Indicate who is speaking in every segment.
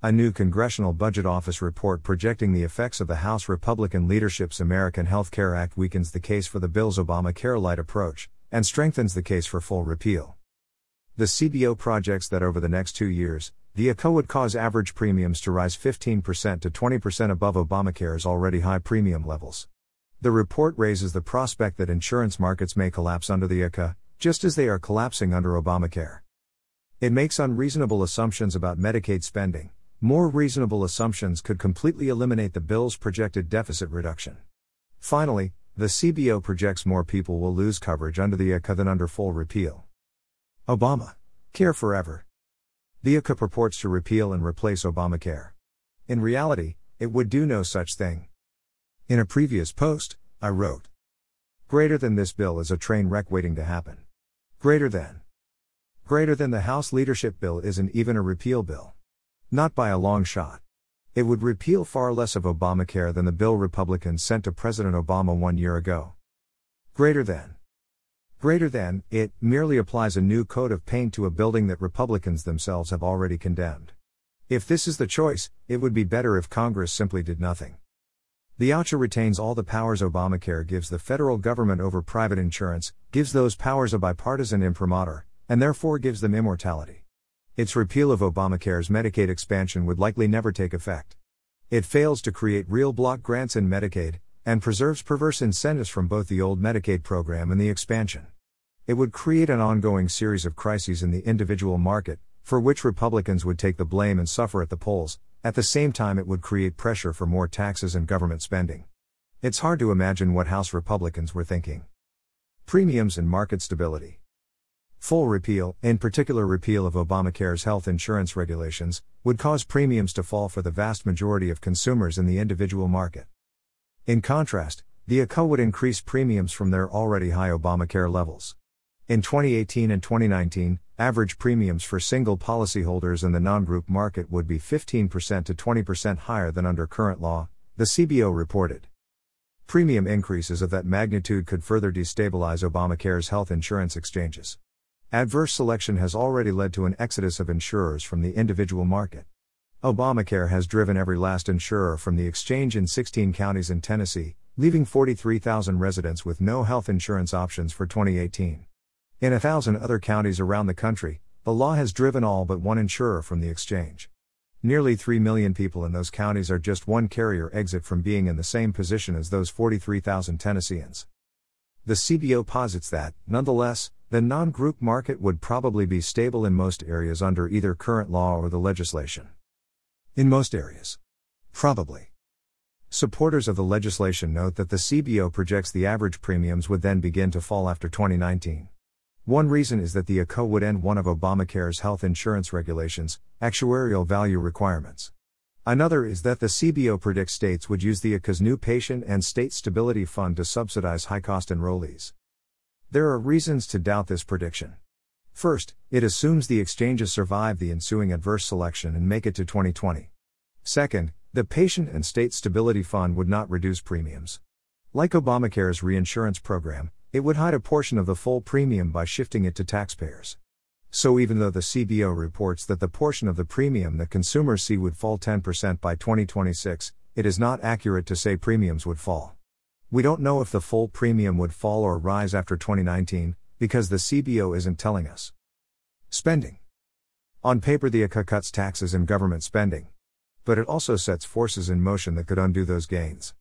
Speaker 1: A new Congressional Budget Office report projecting the effects of the House Republican leadership's American Health Care Act weakens the case for the bill's Obamacare light approach and strengthens the case for full repeal. The CBO projects that over the next two years, the AHCA would cause average premiums to rise 15% to 20% above Obamacare's already high premium levels. The report raises the prospect that insurance markets may collapse under the AHCA, just as they are collapsing under Obamacare. It makes unreasonable assumptions about Medicaid spending. More reasonable assumptions could completely eliminate the bill's projected deficit reduction. Finally, the CBO projects more people will lose coverage under the AHCA than under full repeal. Obama. Care forever. The AHCA purports to repeal and replace Obamacare. In reality, it would do no such thing. In a previous post, I wrote Greater than this bill is a train wreck waiting to happen. Greater than. Greater than the House leadership bill isn't even a repeal bill. Not by a long shot. It would repeal far less of Obamacare than the bill Republicans sent to President Obama one year ago. Greater than. Greater than, it merely applies a new coat of paint to a building that Republicans themselves have already condemned. If this is the choice, it would be better if Congress simply did nothing. The AHCA retains all the powers Obamacare gives the federal government over private insurance, gives those powers a bipartisan imprimatur, and therefore gives them immortality. Its repeal of Obamacare's Medicaid expansion would likely never take effect. It fails to create real block grants in Medicaid, and preserves perverse incentives from both the old Medicaid program and the expansion. It would create an ongoing series of crises in the individual market, for which Republicans would take the blame and suffer at the polls, at the same time, it would create pressure for more taxes and government spending. It's hard to imagine what House Republicans were thinking. Premiums and market stability. Full repeal, in particular repeal of Obamacare's health insurance regulations, would cause premiums to fall for the vast majority of consumers in the individual market. In contrast, the AHCA would increase premiums from their already high Obamacare levels. In 2018 and 2019, average premiums for single policyholders in the non group market would be 15% to 20% higher than under current law, the CBO reported. Premium increases of that magnitude could further destabilize Obamacare's health insurance exchanges. Adverse selection has already led to an exodus of insurers from the individual market. Obamacare has driven every last insurer from the exchange in 16 counties in Tennessee, leaving 43,000 residents with no health insurance options for 2018. In a thousand other counties around the country, the law has driven all but one insurer from the exchange. Nearly 3 million people in those counties are just one carrier exit from being in the same position as those 43,000 Tennesseans. The CBO posits that, nonetheless, the non group market would probably be stable in most areas under either current law or the legislation. In most areas. Probably. Supporters of the legislation note that the CBO projects the average premiums would then begin to fall after 2019. One reason is that the AHCA would end one of Obamacare's health insurance regulations, actuarial value requirements. Another is that the CBO predicts states would use the AHCA's new Patient and State Stability Fund to subsidize high cost enrollees. There are reasons to doubt this prediction. First, it assumes the exchanges survive the ensuing adverse selection and make it to 2020. Second, the Patient and State Stability Fund would not reduce premiums. Like Obamacare's reinsurance program, it would hide a portion of the full premium by shifting it to taxpayers. So, even though the CBO reports that the portion of the premium that consumers see would fall 10% by 2026, it is not accurate to say premiums would fall. We don't know if the full premium would fall or rise after 2019, because the CBO isn't telling us. Spending. On paper, the AHCA cuts taxes and government spending. But it also sets forces in motion that could undo those gains.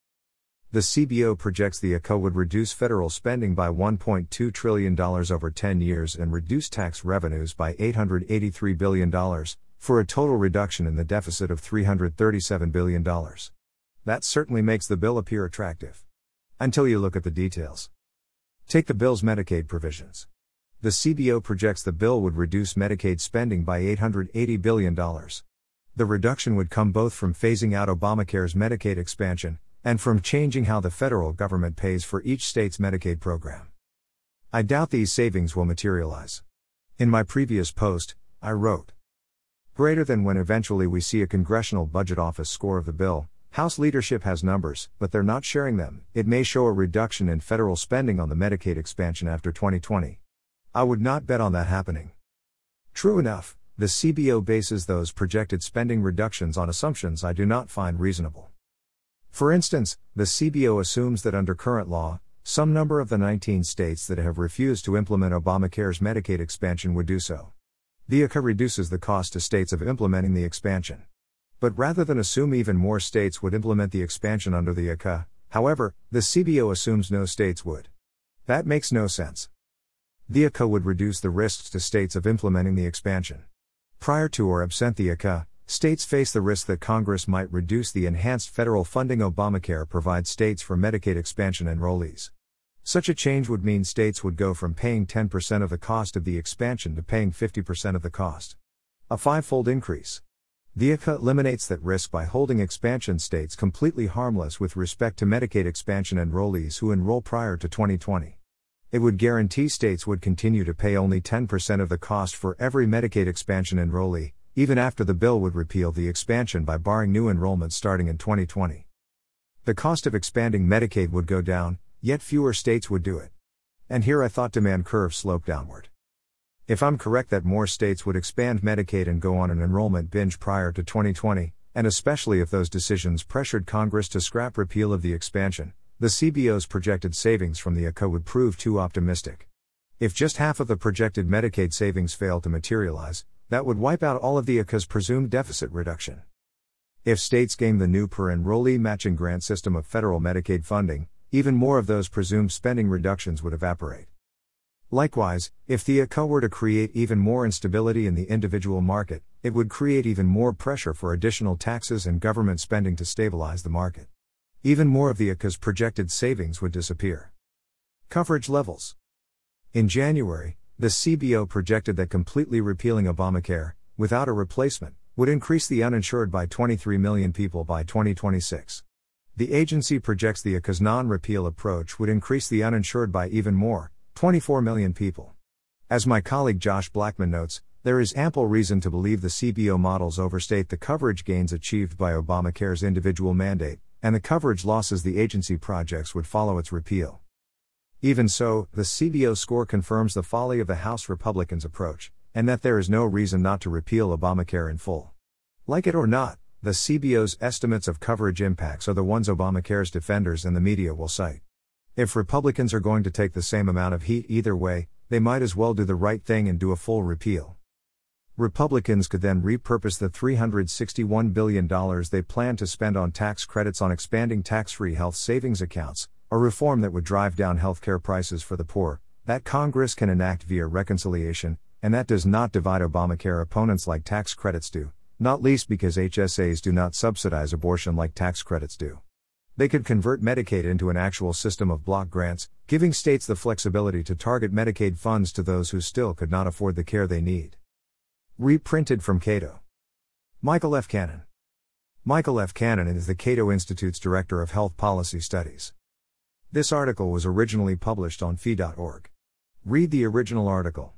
Speaker 1: The CBO projects the AHCA would reduce federal spending by $1.2 trillion over 10 years and reduce tax revenues by $883 billion, for a total reduction in the deficit of $337 billion. That certainly makes the bill appear attractive. Until you look at the details. Take the bill's Medicaid provisions. The CBO projects the bill would reduce Medicaid spending by $880 billion. The reduction would come both from phasing out Obamacare's Medicaid expansion and from changing how the federal government pays for each state's Medicaid program. I doubt these savings will materialize. In my previous post, I wrote Greater than when eventually we see a Congressional Budget Office score of the bill, House leadership has numbers, but they're not sharing them. It may show a reduction in federal spending on the Medicaid expansion after 2020. I would not bet on that happening. True enough, the CBO bases those projected spending reductions on assumptions I do not find reasonable. For instance, the CBO assumes that under current law, some number of the 19 states that have refused to implement Obamacare's Medicaid expansion would do so. The AHCA reduces the cost to states of implementing the expansion. But rather than assume even more states would implement the expansion under the AHCA, however, the CBO assumes no states would. That makes no sense. The AHCA would reduce the risks to states of implementing the expansion. Prior to or absent the AHCA, states face the risk that Congress might reduce the enhanced federal funding Obamacare provides states for Medicaid expansion enrollees. Such a change would mean states would go from paying 10% of the cost of the expansion to paying 50% of the cost. A fivefold increase. The AHCA eliminates that risk by holding expansion states completely harmless with respect to Medicaid expansion enrollees who enroll prior to 2020. It would guarantee states would continue to pay only 10% of the cost for every Medicaid expansion enrollee, even after the bill would repeal the expansion by barring new enrollments starting in 2020. The cost of expanding Medicaid would go down, Yet fewer states would do it. And here I thought demand curve sloped downward. If I'm correct that more states would expand Medicaid and go on an enrollment binge prior to 2020, and especially if those decisions pressured Congress to scrap repeal of the expansion, the CBO's projected savings from the AHCA would prove too optimistic. If just half of the projected Medicaid savings fail to materialize, that would wipe out all of the AHCA's presumed deficit reduction. If states game the new per enrollee matching grant system of federal Medicaid funding, even more of those presumed spending reductions would evaporate. Likewise, if the AHCA were to create even more instability in the individual market, it would create even more pressure for additional taxes and government spending to stabilize the market. Even more of the AHCA's projected savings would disappear. Coverage levels. In January, the CBO projected that completely repealing Obamacare, without a replacement, would increase the uninsured by 23 million people by 2026. The agency projects the AHCA's non repeal approach would increase the uninsured by even more 24 million people. As my colleague Josh Blackman notes, there is ample reason to believe the CBO models overstate the coverage gains achieved by Obamacare's individual mandate, and the coverage losses the agency projects would follow its repeal. Even so, the CBO score confirms the folly of the House Republicans' approach, and that there is no reason not to repeal Obamacare in full. Like it or not, the CBO's estimates of coverage impacts are the ones Obamacare's defenders and the media will cite. If Republicans are going to take the same amount of heat either way, they might as well do the right thing and do a full repeal. Republicans could then repurpose the $361 billion they plan to spend on tax credits on expanding tax free health savings accounts, a reform that would drive down healthcare prices for the poor, that Congress can enact via reconciliation, and that does not divide Obamacare opponents like tax credits do not least because HSAs do not subsidize abortion like tax credits do. They could convert Medicaid into an actual system of block grants, giving states the flexibility to target Medicaid funds to those who still could not afford the care they need. Reprinted from Cato. Michael F. Cannon. Michael F. Cannon is the Cato Institute's Director of Health Policy Studies. This article was originally published on fee.org. Read the original article.